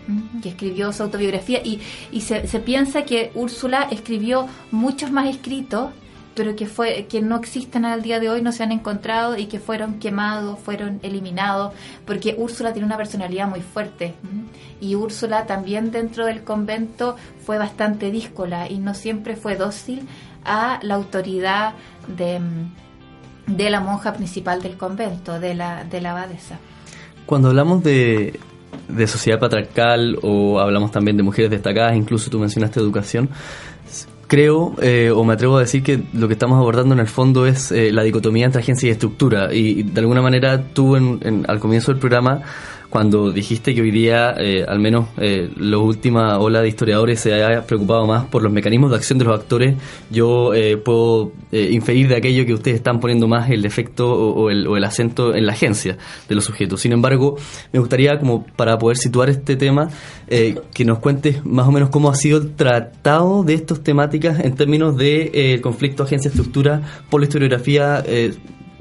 que escribió su autobiografía y, y se, se, piensa que Úrsula escribió muchos más escritos pero que fue que no existen al día de hoy, no se han encontrado y que fueron quemados, fueron eliminados, porque Úrsula tiene una personalidad muy fuerte y Úrsula también dentro del convento fue bastante díscola y no siempre fue dócil a la autoridad de, de la monja principal del convento, de la, de la abadesa. Cuando hablamos de, de sociedad patriarcal o hablamos también de mujeres destacadas, incluso tú mencionaste educación, creo, eh, o me atrevo a decir que lo que estamos abordando en el fondo es eh, la dicotomía entre agencia y estructura. Y, de alguna manera tú en, al comienzo del programa cuando dijiste que hoy día, eh, al menos eh, la última ola de historiadores se haya preocupado más por los mecanismos de acción de los actores, yo eh, puedo eh, inferir de aquello que ustedes están poniendo más el efecto o, el, o, el, acento en la agencia de los sujetos. Sin embargo, me gustaría, como para poder situar este tema, que nos cuentes más o menos cómo ha sido el tratado de estas temáticas en términos de conflicto agencia-estructura por la historiografía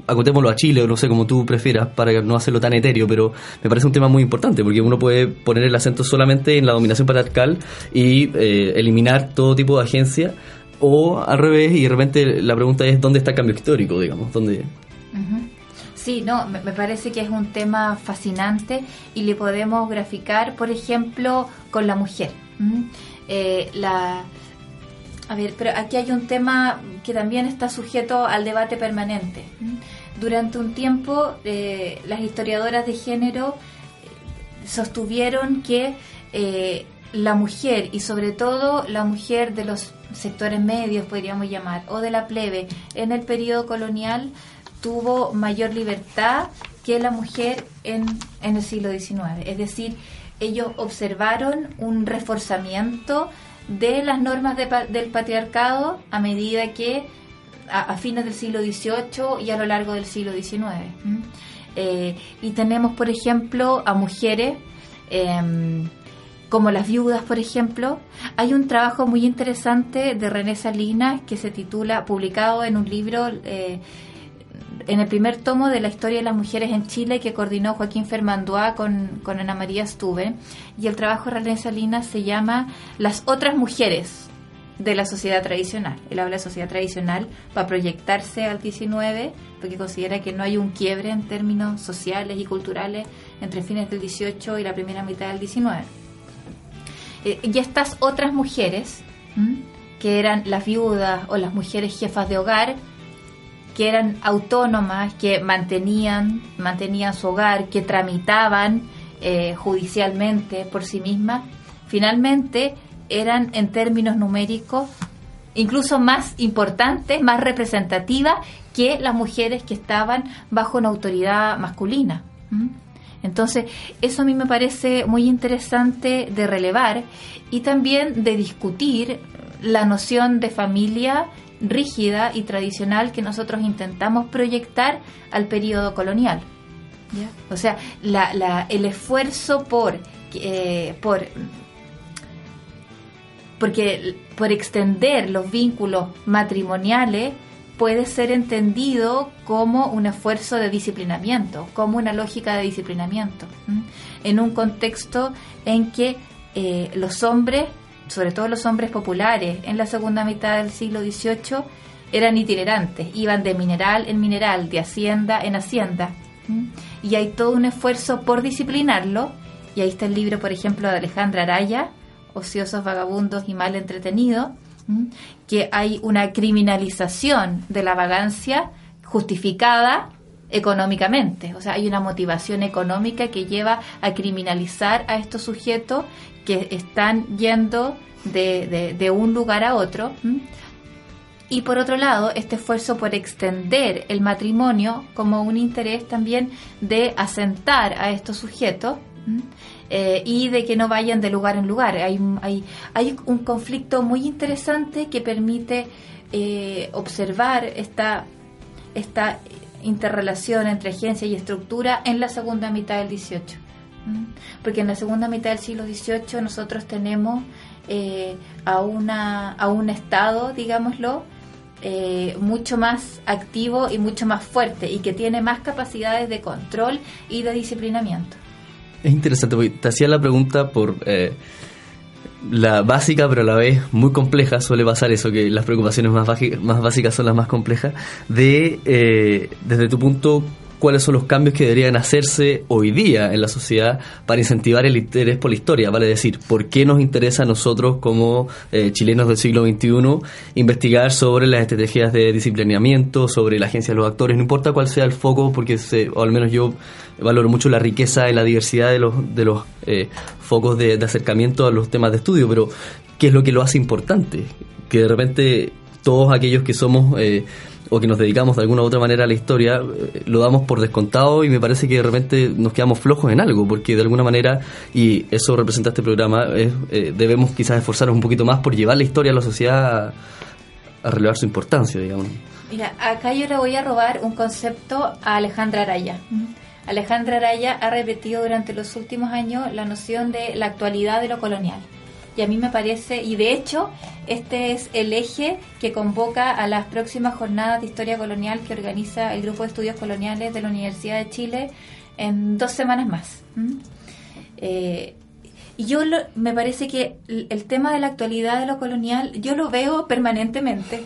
acotémoslo a Chile o no sé como tú prefieras para no hacerlo tan etéreo, pero me parece un tema muy importante porque uno puede poner el acento solamente en la dominación patriarcal y eh, eliminar todo tipo de agencia o al revés y de repente la pregunta es dónde está el cambio histórico, digamos, dónde... Sí, no, me, parece que es un tema fascinante y le podemos graficar, por ejemplo, con la mujer. Eh, la, a ver, pero aquí hay un tema que también está sujeto al debate permanente. Durante un tiempo, eh, las historiadoras de género eh, sostuvieron que eh, la mujer, y sobre todo la mujer de los sectores medios, podríamos llamar, o de la plebe, en el periodo colonial, tuvo mayor libertad que la mujer en, en el siglo XIX. Es decir, ellos observaron un reforzamiento de las normas del patriarcado a medida que a, fines del siglo XVIII y a lo largo del siglo XIX. Eh, y tenemos, por ejemplo, a mujeres em, como las viudas, por ejemplo. Hay un trabajo muy interesante de René Salinas que se titula, publicado en un libro eh, en el primer tomo de la historia de las mujeres en Chile que coordinó Joaquín Fermandoa con, Ana María Stuve. Y el trabajo de René Salinas se llama Las otras mujeres de la sociedad tradicional. Él habla de sociedad tradicional para proyectarse al 19, porque considera que no hay un quiebre en términos sociales y culturales entre fines del 18 y la primera mitad del 19. Eh, y estas otras mujeres, que eran las viudas o las mujeres jefas de hogar, que eran autónomas, que mantenían, mantenían su hogar, que tramitaban eh, judicialmente por sí mismas, finalmente eran en términos numéricos incluso más importantes, más representativas que las mujeres que estaban bajo una autoridad masculina. Entonces, eso a mí me parece muy interesante de relevar y también de discutir la noción de familia rígida y tradicional que nosotros intentamos proyectar al periodo colonial. O sea, el esfuerzo por, eh, por porque por extender los vínculos matrimoniales puede ser entendido como un esfuerzo de disciplinamiento, como una lógica de disciplinamiento, en un contexto en que eh, los hombres, sobre todo los hombres populares, en la segunda mitad del siglo XVIII, eran itinerantes, iban de mineral en mineral, de hacienda en hacienda, y hay todo un esfuerzo por disciplinarlo, y ahí está el libro, por ejemplo, de Alejandra Araya, ociosos, vagabundos y mal entretenidos, que hay una criminalización de la vagancia justificada económicamente. O sea, hay una motivación económica que lleva a criminalizar a estos sujetos que están yendo de, un lugar a otro. Y por otro lado, este esfuerzo por extender el matrimonio como un interés también de asentar a estos sujetos eh, y de que no vayan de lugar en lugar. Hay, hay, hay un conflicto muy interesante que permite eh, observar esta, esta interrelación entre agencia y estructura en la segunda mitad del 18. Porque en la segunda mitad del siglo XVIII nosotros tenemos eh, a, una, a un Estado, digámoslo, mucho más activo y mucho más fuerte y que tiene más capacidades de control y de disciplinamiento. Es interesante, porque te hacía la pregunta por eh, la básica, pero a la vez muy compleja, suele pasar eso, que las preocupaciones más, más básicas son las más complejas, de, eh, desde tu punto, cuáles son los cambios que deberían hacerse hoy día en la sociedad para incentivar el interés por la historia, vale decir, por qué nos interesa a nosotros como eh, chilenos del siglo XXI investigar sobre las estrategias de disciplinamiento, sobre la agencia de los actores, no importa cuál sea el foco, porque se, o al menos yo valoro mucho la riqueza y la diversidad de los, eh, focos de, acercamiento a los temas de estudio, pero ¿qué es lo que lo hace importante? Que de repente todos aquellos que somos... Eh, o que nos dedicamos de alguna u otra manera a la historia, eh, lo damos por descontado y me parece que de repente nos quedamos flojos en algo, porque de alguna manera, y eso representa este programa, eh, debemos quizás esforzarnos un poquito más por llevar la historia a la sociedad a, relevar su importancia, digamos. Mira, acá yo le voy a robar un concepto a Alejandra Araya. Alejandra Araya ha repetido durante los últimos años la noción de la actualidad de lo colonial y a mí me parece, y de hecho, este es el eje que convoca a las próximas jornadas de historia colonial que organiza el Grupo de Estudios Coloniales de la Universidad de Chile en dos semanas más. Eh, y yo me parece que el tema de la actualidad de lo colonial, yo lo veo permanentemente.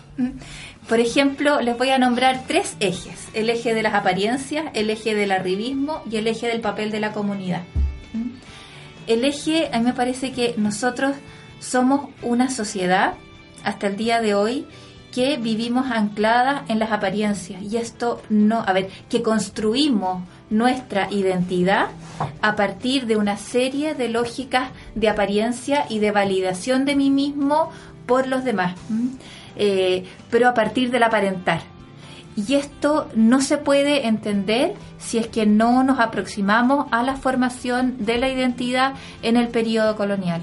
Por ejemplo, les voy a nombrar tres ejes. El eje de las apariencias, el eje del arribismo y el eje del papel de la comunidad el eje, a mí me parece que nosotros somos una sociedad hasta el día de hoy que vivimos anclada en las apariencias y esto no, a ver, que construimos nuestra identidad a partir de una serie de lógicas de apariencia y de validación de mí mismo por los demás, eh, pero a partir del aparentar. Y esto no se puede entender si es que no nos aproximamos a la formación de la identidad en el periodo colonial.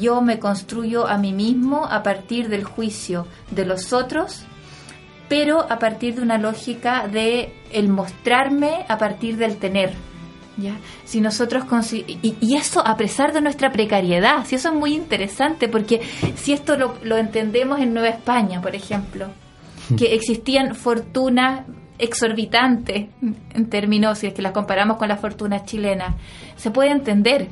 Yo me construyo a mí mismo a partir del juicio de los otros, pero a partir de una lógica de el mostrarme a partir del tener. ¿Ya? Si nosotros y, y, eso a pesar de nuestra precariedad, si eso es muy interesante, porque si esto lo, lo entendemos en Nueva España, por ejemplo, que existían fortunas exorbitantes en términos, si es que las comparamos con las fortunas chilenas. Se puede entender,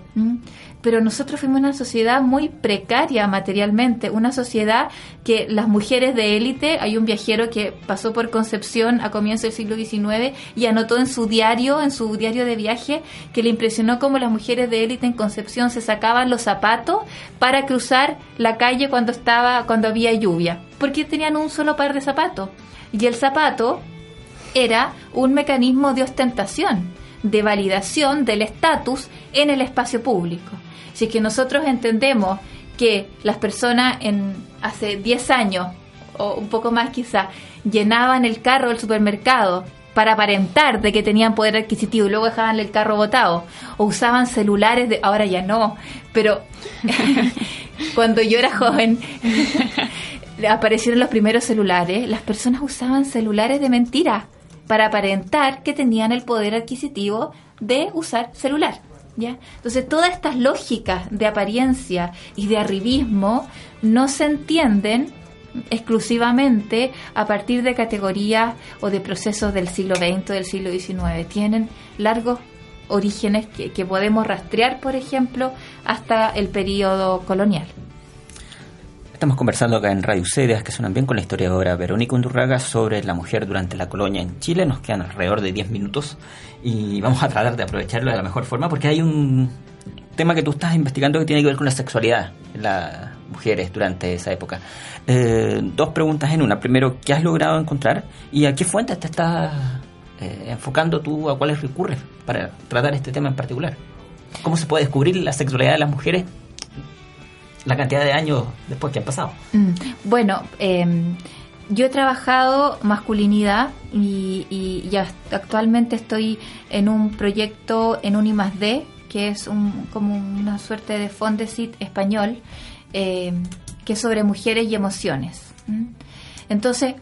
pero nosotros fuimos una sociedad muy precaria materialmente, una sociedad que las mujeres de élite, hay un viajero que pasó por Concepción a comienzos del siglo XIX y anotó en su diario, en su diario de viaje, que le impresionó cómo las mujeres de élite en Concepción se sacaban los zapatos para cruzar la calle cuando estaba, cuando había lluvia, porque tenían un solo par de zapatos. Y el zapato era un mecanismo de ostentación, de validación del estatus en el espacio público. Si es que nosotros entendemos que las personas en hace 10 años o un poco más quizá llenaban el carro del supermercado para aparentar de que tenían poder adquisitivo y luego dejaban el carro botado o usaban celulares de ahora ya no pero cuando yo era joven aparecieron los primeros celulares las personas usaban celulares de mentira para aparentar que tenían el poder adquisitivo de usar celular ¿Ya? Entonces, todas estas lógicas de apariencia y de arribismo no se entienden exclusivamente a partir de categorías o de procesos del siglo XX o del siglo XIX. Tienen largos orígenes que, que podemos rastrear, por ejemplo, hasta el periodo colonial. Estamos conversando acá en Radio Cedas, que suenan bien con la historiadora Verónica Undurraga sobre la mujer durante la colonia en Chile. Nos quedan alrededor de 10 minutos y vamos a tratar de aprovecharlo de la mejor forma porque hay un tema que tú estás investigando que tiene que ver con la sexualidad en las mujeres durante esa época. Eh, dos preguntas en una. Primero, ¿qué has logrado encontrar y a qué fuentes te estás eh, enfocando tú, a cuáles recurres para tratar este tema en particular? ¿Cómo se puede descubrir la sexualidad de las mujeres la cantidad de años después que han pasado. Mm, bueno, em, yo he trabajado masculinidad y, y, actualmente estoy en un proyecto en un I+D, que es un, como una suerte de Fondesit español, em, que es sobre mujeres y emociones. Entonces,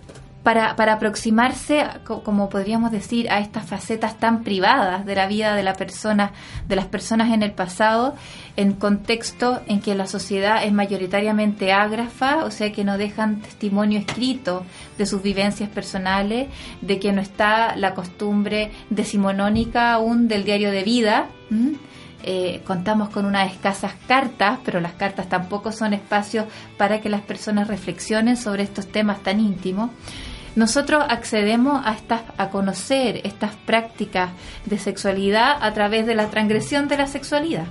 para, para aproximarse, como podríamos decir, a estas facetas tan privadas de la vida de la persona, de las personas en el pasado, en contexto en que la sociedad es mayoritariamente ágrafa, o sea que no dejan testimonio escrito de sus vivencias personales, de que no está la costumbre decimonónica aún del diario de vida. Eh, contamos con unas escasas cartas, pero las cartas tampoco son espacios para que las personas reflexionen sobre estos temas tan íntimos nosotros accedemos a, estas, a conocer estas prácticas de sexualidad a través de la transgresión de la sexualidad,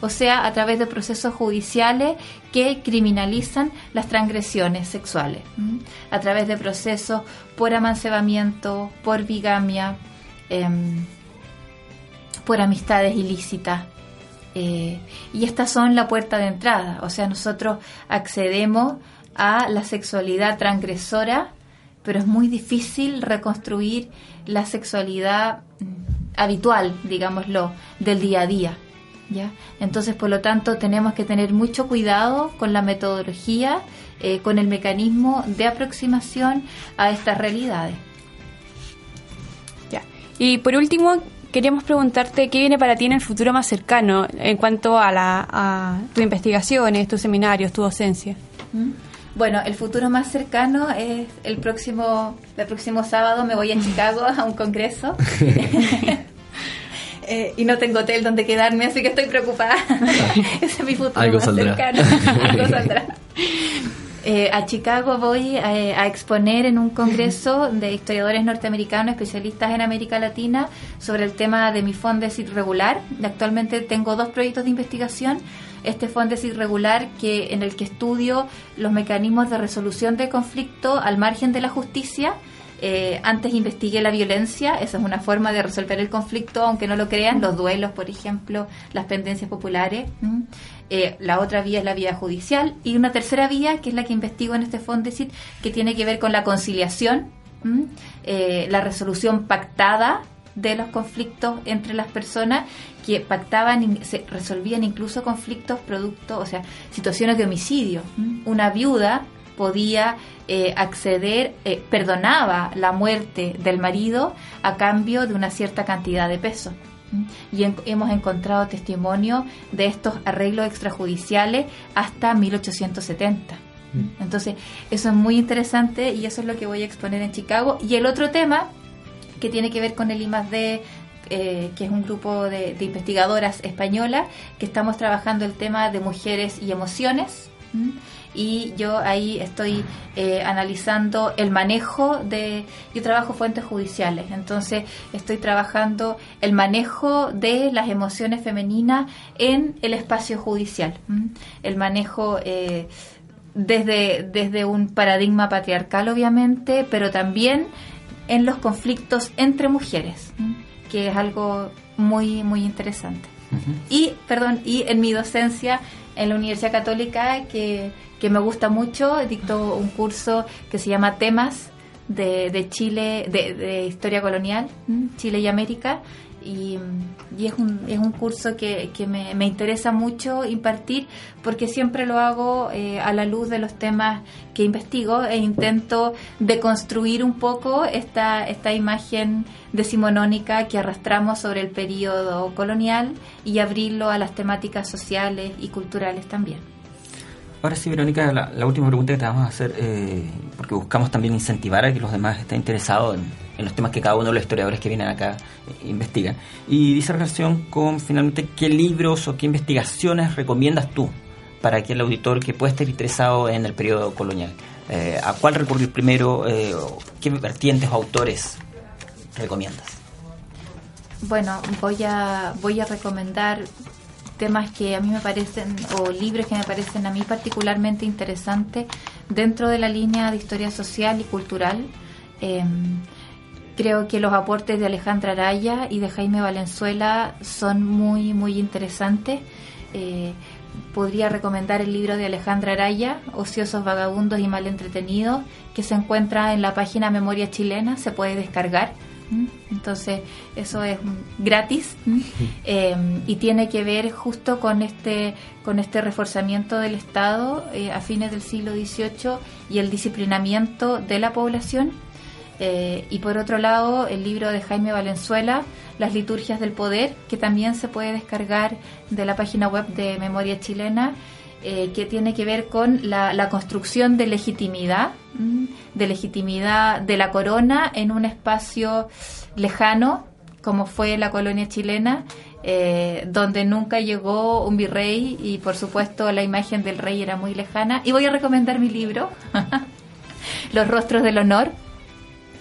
o sea, a través de procesos judiciales que criminalizan las transgresiones sexuales, a través de procesos por amancebamiento, por bigamia, em, por amistades ilícitas. Eh, y estas son la puerta de entrada, o sea, nosotros accedemos a la sexualidad transgresora pero es muy difícil reconstruir la sexualidad habitual, digámoslo, del día a día. ¿ya? Entonces, por lo tanto, tenemos que tener mucho cuidado con la metodología, eh, con el mecanismo de aproximación a estas realidades. Ya. Y por último, queríamos preguntarte qué viene para ti en el futuro más cercano en cuanto a, la, a tus investigaciones, tus seminarios, tu docencia. ¿Mm? Bueno, el futuro más cercano es el próximo, el próximo sábado me voy a Chicago a un congreso. Eh, y no tengo hotel donde quedarme, así que estoy preocupada. Ese es mi futuro más cercano. Algo saldrá. Eh, a Chicago voy eh, a, exponer en un congreso de historiadores norteamericanos especialistas en América Latina sobre el tema de mi fondes irregular. Actualmente tengo dos proyectos de investigación este es irregular que, en el que estudio los mecanismos de resolución de conflicto al margen de la justicia. Eh, antes investigué la violencia, esa es una forma de resolver el conflicto, aunque no lo crean, los duelos, por ejemplo, las pendencias populares. Eh, la otra vía es la vía judicial y una tercera vía, que es la que investigo en este Fondesit, que tiene que ver con la conciliación, eh, la resolución pactada de los conflictos entre las personas que pactaban y se resolvían incluso conflictos producto, o sea, situaciones de homicidio. Una viuda podía eh, acceder, eh, perdonaba la muerte del marido a cambio de una cierta cantidad de peso. Y hemos encontrado testimonio de estos arreglos extrajudiciales hasta 1870. Entonces, eso es muy interesante y eso es lo que voy a exponer en Chicago. Y el otro tema que tiene que ver con el I+D, eh, que es un grupo de, investigadoras españolas, que estamos trabajando el tema de mujeres y emociones. Y yo ahí estoy eh, analizando el manejo de... Yo trabajo fuentes judiciales, entonces estoy trabajando el manejo de las emociones femeninas en el espacio judicial. El manejo... Eh, desde, desde un paradigma patriarcal, obviamente, pero también en los conflictos entre mujeres, que es algo muy, muy interesante. Y, perdón, y en mi docencia en la Universidad Católica, que, que me gusta mucho, dicto un curso que se llama Temas de, de Chile, de, de historia colonial, Chile y América, y, es, un, es un curso que, que me, me, interesa mucho impartir porque siempre lo hago eh, a la luz de los temas que investigo e intento deconstruir un poco esta, esta imagen decimonónica que arrastramos sobre el periodo colonial y abrirlo a las temáticas sociales y culturales también. Ahora sí, Verónica, la, última pregunta que te vamos a hacer, eh, porque buscamos también incentivar a que los demás estén interesados en, los temas que cada uno de los historiadores que vienen acá eh. Y dice relación con, finalmente, qué libros o qué investigaciones recomiendas tú para que el auditor que pueda estar interesado en el periodo colonial. Eh, ¿A cuál recurrir primero? ¿Qué vertientes o autores recomiendas? Bueno, voy a, voy a recomendar temas que a mí me parecen, o libros que me parecen a mí particularmente interesantes dentro de la línea de historia social y cultural. Em, creo que los aportes de Alejandra Araya y de Jaime Valenzuela son muy, muy interesantes. Eh, podría recomendar el libro de Alejandra Araya, Ociosos, Vagabundos y Mal Entretenidos, que se encuentra en la página Memoria Chilena, se puede descargar. Entonces, eso es gratis em, y tiene que ver justo con este, con este reforzamiento del Estado eh, a fines del siglo XVIII y el disciplinamiento de la población. Eh, y por otro lado, el libro de Jaime Valenzuela, Las liturgias del poder, que también se puede descargar de la página web de Memoria Chilena eh, que tiene que ver con la, construcción de legitimidad, de legitimidad de la corona en un espacio lejano, como fue la colonia chilena, eh, donde nunca llegó un virrey y por supuesto la imagen del rey era muy lejana. Y voy a recomendar mi libro, Los Rostros del Honor,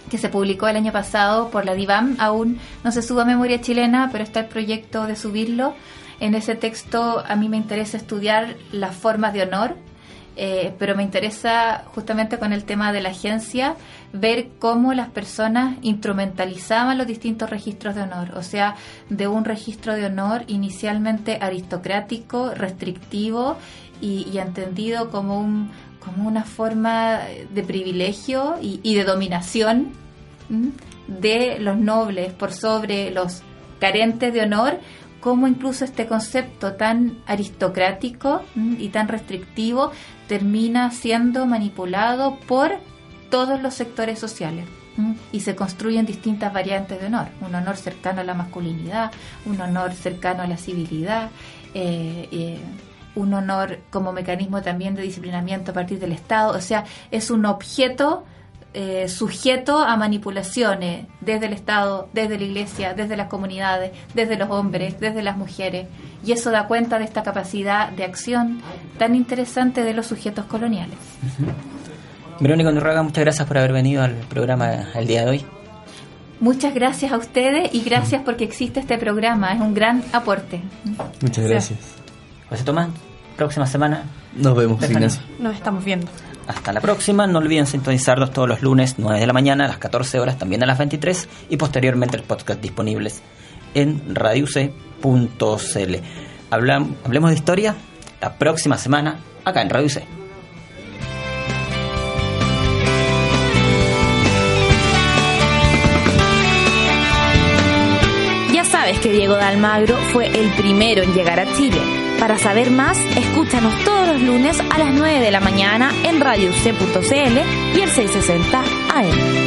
que se publicó el año pasado por la DIVAM. Aún no se suba a memoria chilena, pero está el proyecto de subirlo en ese texto a mí me interesa estudiar las formas de honor, eh, pero me interesa justamente con el tema de la agencia ver cómo las personas instrumentalizaban los distintos registros de honor, o sea, de un registro de honor inicialmente aristocrático, restrictivo y, entendido como, un, como una forma de privilegio y, y de dominación de los nobles por sobre los carentes de honor cómo incluso este concepto tan aristocrático y tan restrictivo termina siendo manipulado por todos los sectores sociales y se construyen distintas variantes de honor, un honor cercano a la masculinidad, un honor cercano a la civilidad, eh, eh, un honor como mecanismo también de disciplinamiento a partir del Estado, o sea, es un objeto eh, sujeto a manipulaciones desde el Estado, desde la Iglesia, desde las comunidades, desde los hombres, desde las mujeres. Y eso da cuenta de esta capacidad de acción tan interesante de los sujetos coloniales. Verónica Andorraga, muchas gracias por haber venido al programa el día de hoy. Muchas gracias a ustedes y gracias porque existe este programa, es un gran aporte. Muchas gracias. José Tomás, próxima semana. Nos vemos, Ignacio. Nos estamos viendo. Hasta la próxima. No olviden sintonizarnos todos los lunes, 9 de la mañana, a las 14 horas, también a las 23 y posteriormente el podcast disponibles en radioc.cl. Hablemos de historia la próxima semana acá en Radio C. Ya sabes que Diego de Almagro fue el primero en llegar a Chile para saber más, escúchanos todos los lunes a las 9 de la mañana en Radio C.cl y el 660 AM.